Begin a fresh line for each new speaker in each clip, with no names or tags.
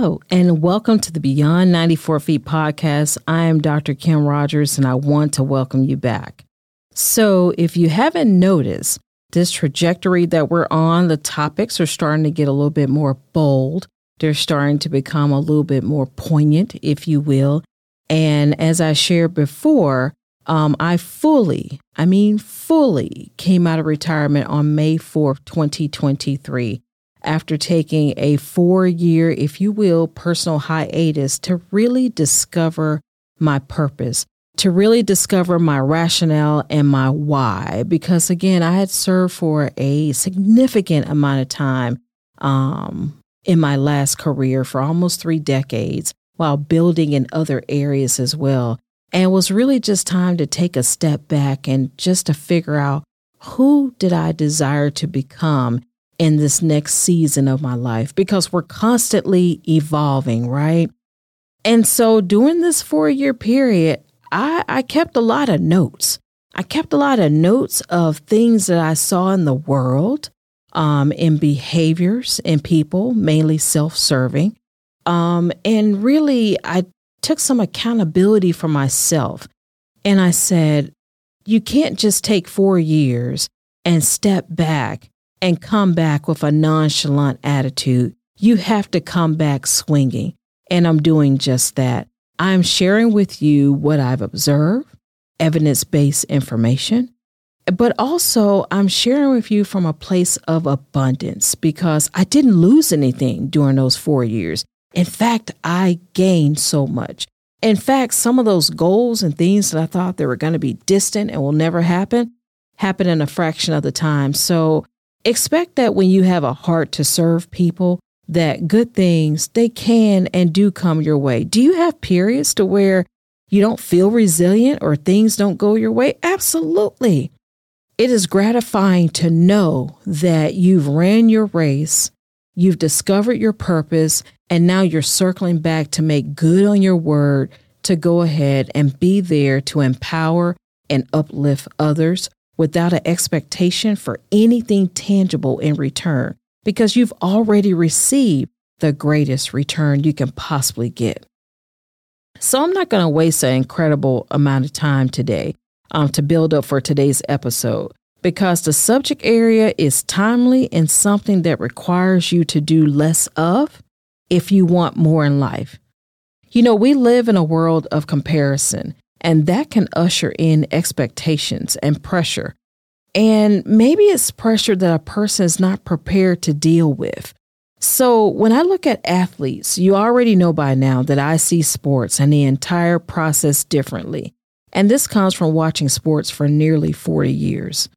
Hello, and welcome to the Beyond 94 Feet podcast. I am Dr. Kimm Rogers, and I want to welcome you back. So, if you haven't noticed, this trajectory that we're on, the topics are starting to get a little bit more bold. They're starting to become a little bit more poignant, if you will. And as I shared before, um, I fully, I mean, fully came out of retirement on May 4th, 2023 after taking a four year, if you will, personal hiatus to really discover my purpose, to really discover my rationale and my why. Because again, I had served for a significant amount of time um, in my last career for almost three decades while building in other areas as well. And it was really just time to take a step back and just to figure out who did I desire to become in this next season of my life because we're constantly evolving, right? And so during this four year period, I, I kept a lot of notes. I kept a lot of notes of things that I saw in the world, um, in behaviors in people, mainly self serving. Um, and really, I took some accountability for myself. And I said, you can't just take four years and step back and come back with a nonchalant attitude. You have to come back swinging. And I'm doing just that. I'm sharing with you what I've observed, evidence based information, but also I'm sharing with you from a place of abundance because I didn't lose anything during those four years. In fact, I gained so much. In fact, some of those goals and things that I thought they were going to be distant and will never happen happened in a fraction of the time. So expect that when you have a heart to serve people, that good things they can and do come your way. Do you have periods to where you don't feel resilient or things don't go your way? Absolutely. It is gratifying to know that you've ran your race, you've discovered your purpose, and now you're circling back to make good on your word to go ahead and be there to empower and uplift others without an expectation for anything tangible in return because you've already received the greatest return you can possibly get. So, I'm not going to waste an incredible amount of time today um, to build up for today's episode because the subject area is timely and something that requires you to do less of if you want more in life. You know, we live in a world of comparison, and that can usher in expectations and pressure. And maybe it's pressure that a person is not prepared to deal with. So, when I look at athletes, you already know by now that I see sports and the entire process differently. And this comes from watching sports for nearly 40 years.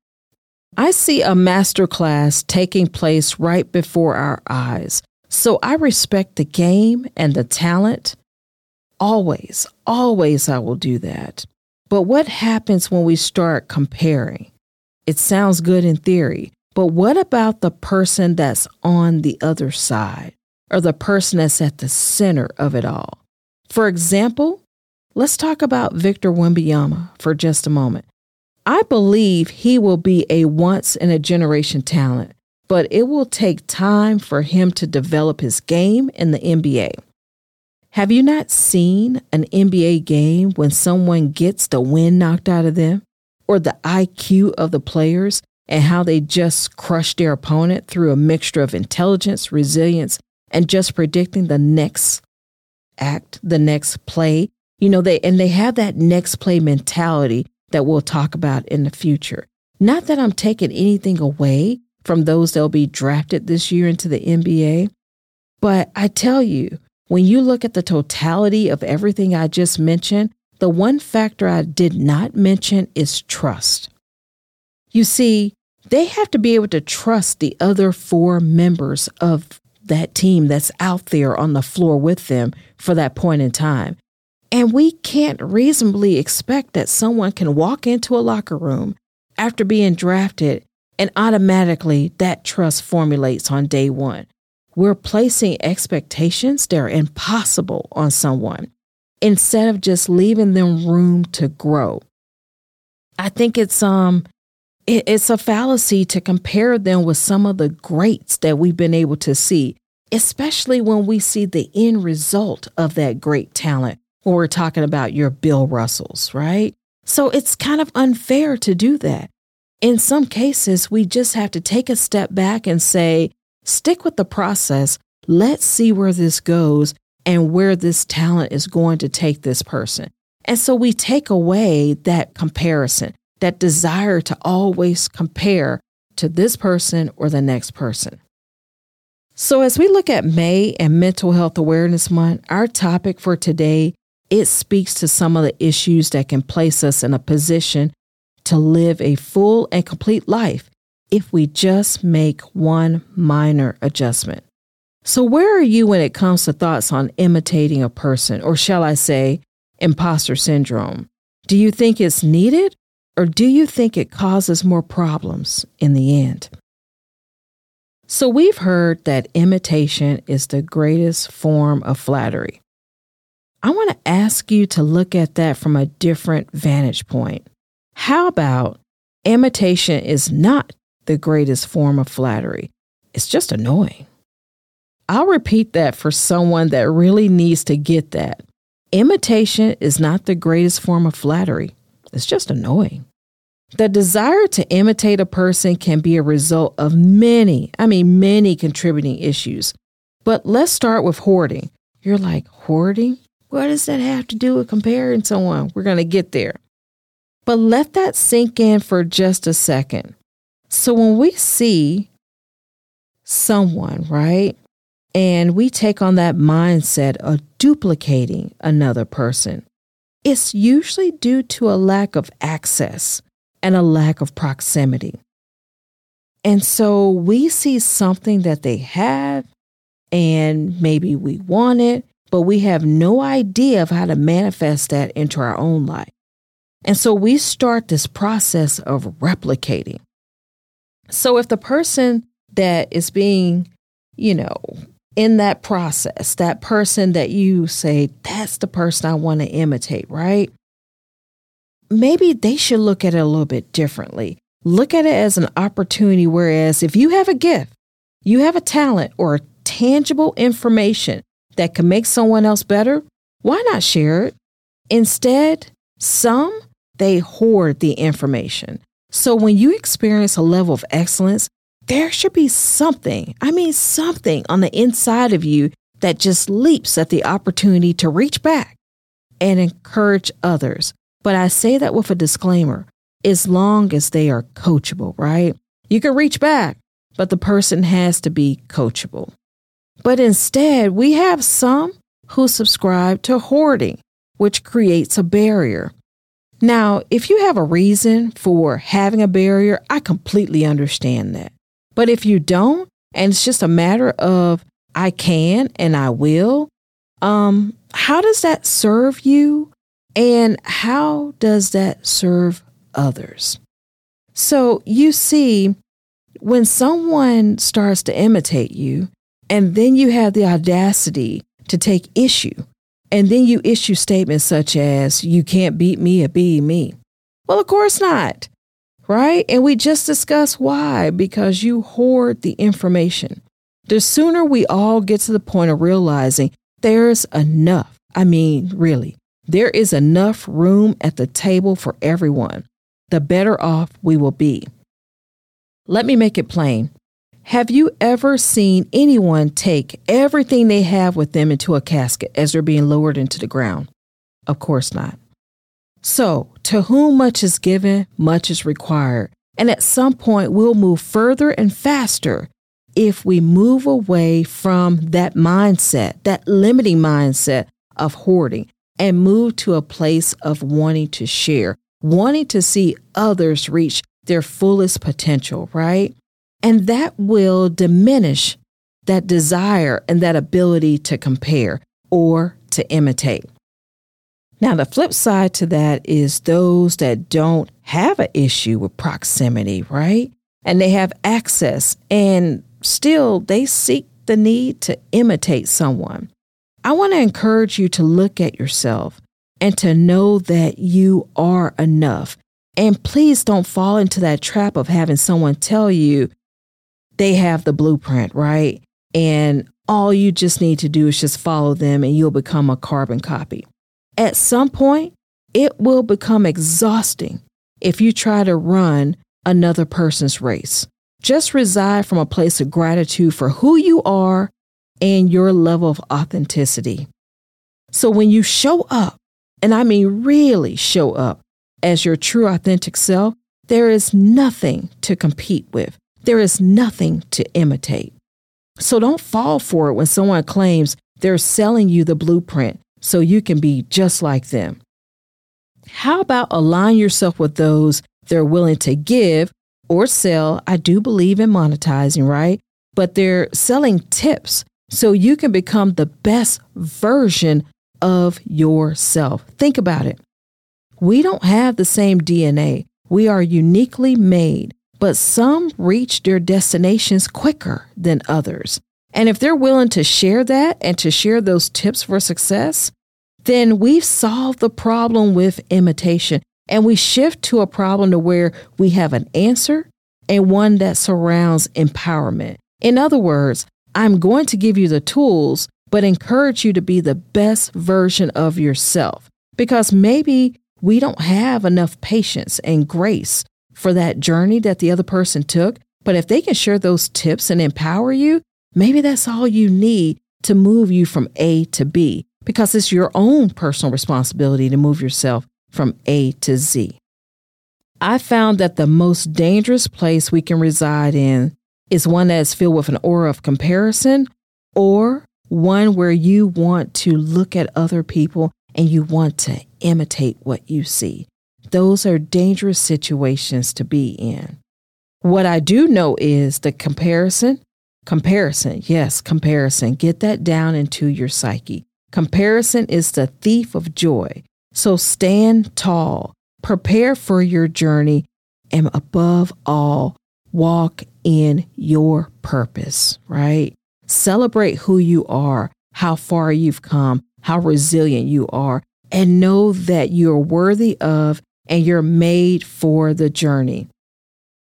I see a master class taking place right before our eyes. So I respect the game and the talent Always, always I will do that. But what happens when we start comparing? It sounds good in theory, but what about the person that's on the other side or the person that's at the center of it all? For example, let's talk about Victor Wembanyama for just a moment. I believe he will be a once in a generation talent, but it will take time for him to develop his game in the NBA. Have you not seen an NBA game when someone gets the wind knocked out of them or the IQ of the players and how they just crush their opponent through a mixture of intelligence, resilience, and just predicting the next act, the next play? You know, they and they have that next play mentality that we'll talk about in the future. Not that I'm taking anything away from those that'll be drafted this year into the NBA, but I tell you, when you look at the totality of everything I just mentioned, the one factor I did not mention is trust. You see, they have to be able to trust the other four members of that team that's out there on the floor with them for that point in time. And we can't reasonably expect that someone can walk into a locker room after being drafted and automatically that trust formulates on day one. We're placing expectations that are impossible on someone instead of just leaving them room to grow. I think it's um it, it's a fallacy to compare them with some of the greats that we've been able to see. especially when we see the end result of that great talent when we're talking about your Bill Russells, right? So it's kind of unfair to do that. In some cases, we just have to take a step back and say, stick with the process. Let's see where this goes and where this talent is going to take this person. And so we take away that comparison, that desire to always compare to this person or the next person. So as we look at May and Mental Health Awareness Month, our topic for today, it speaks to some of the issues that can place us in a position to live a full and complete life if we just make one minor adjustment. So, where are you when it comes to thoughts on imitating a person, or shall I say, imposter syndrome? Do you think it's needed, or do you think it causes more problems in the end? So, we've heard that imitation is the greatest form of flattery. I want to ask you to look at that from a different vantage point. How about imitation is not the greatest form of flattery? It's just annoying. I'll repeat that for someone that really needs to get that. Imitation is not the greatest form of flattery, it's just annoying. The desire to imitate a person can be a result of many, I mean, many contributing issues. But let's start with hoarding. You're like, hoarding? What does that have to do with comparing someone? We're going to get there. But let that sink in for just a second. So when we see someone, right, and we take on that mindset of duplicating another person, it's usually due to a lack of access and a lack of proximity. And so we see something that they have, and maybe we want it, but we have no idea of how to manifest that into our own life. And so we start this process of replicating. So if the person that is being, you know, in that process, that person that you say, that's the person I want to imitate, right? Maybe they should look at it a little bit differently. Look at it as an opportunity. Whereas if you have a gift, you have a talent or tangible information that can make someone else better, why not share it? Instead, some they hoard the information. So when you experience a level of excellence, there should be something, I mean, something on the inside of you that just leaps at the opportunity to reach back and encourage others. But I say that with a disclaimer as long as they are coachable, right? You can reach back, but the person has to be coachable. But instead, we have some who subscribe to hoarding, which creates a barrier. Now, if you have a reason for having a barrier, I completely understand that. But if you don't, and it's just a matter of I can and I will, um, how does that serve you? And how does that serve others? So you see, when someone starts to imitate you, and then you have the audacity to take issue, and then you issue statements such as, You can't beat me or be me. Well, of course not right? And we just discussed why because you hoard the information. The sooner we all get to the point of realizing there's enough, I mean, really, there is enough room at the table for everyone, the better off we will be. Let me make it plain. Have you ever seen anyone take everything they have with them into a casket as they're being lowered into the ground? Of course not. So, to whom much is given, much is required. And at some point, we'll move further and faster if we move away from that mindset, that limiting mindset of hoarding, and move to a place of wanting to share, wanting to see others reach their fullest potential, right? And that will diminish that desire and that ability to compare or to imitate. Now, the flip side to that is those that don't have an issue with proximity, right? And they have access and still they seek the need to imitate someone. I want to encourage you to look at yourself and to know that you are enough. And please don't fall into that trap of having someone tell you they have the blueprint, right? And all you just need to do is just follow them and you'll become a carbon copy. At some point, it will become exhausting if you try to run another person's race. Just reside from a place of gratitude for who you are and your level of authenticity. So when you show up, and I mean really show up as your true authentic self, there is nothing to compete with. There is nothing to imitate. So don't fall for it when someone claims they're selling you the blueprint so you can be just like them. How about align yourself with those they're willing to give or sell? I do believe in monetizing, right? But they're selling tips so you can become the best version of yourself. Think about it. We don't have the same DNA. We are uniquely made, but some reach their destinations quicker than others. And if they're willing to share that and to share those tips for success, then we've solved the problem with imitation and we shift to a problem to where we have an answer and one that surrounds empowerment. In other words, I'm going to give you the tools, but encourage you to be the best version of yourself because maybe we don't have enough patience and grace for that journey that the other person took. But if they can share those tips and empower you, maybe that's all you need to move you from A to B because it's your own personal responsibility to move yourself from A to Z. I found that the most dangerous place we can reside in is one that is filled with an aura of comparison or one where you want to look at other people and you want to imitate what you see. Those are dangerous situations to be in. What I do know is the comparison, comparison, yes, comparison. Get that down into your psyche. Comparison is the thief of joy. So stand tall, prepare for your journey, and above all, walk in your purpose, right? Celebrate who you are, how far you've come, how resilient you are, and know that you're worthy of and you're made for the journey.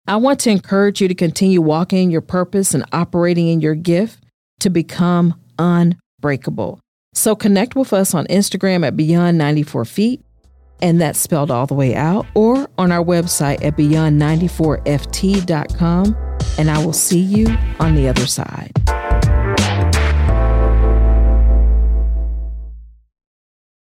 I want to encourage you to continue walking in your purpose and operating in your gift to become unbreakable. So connect with us on Instagram at Beyond 94 Feet, and that's spelled all the way out, or on our website at beyond94ft.com. And I will see you on the other side.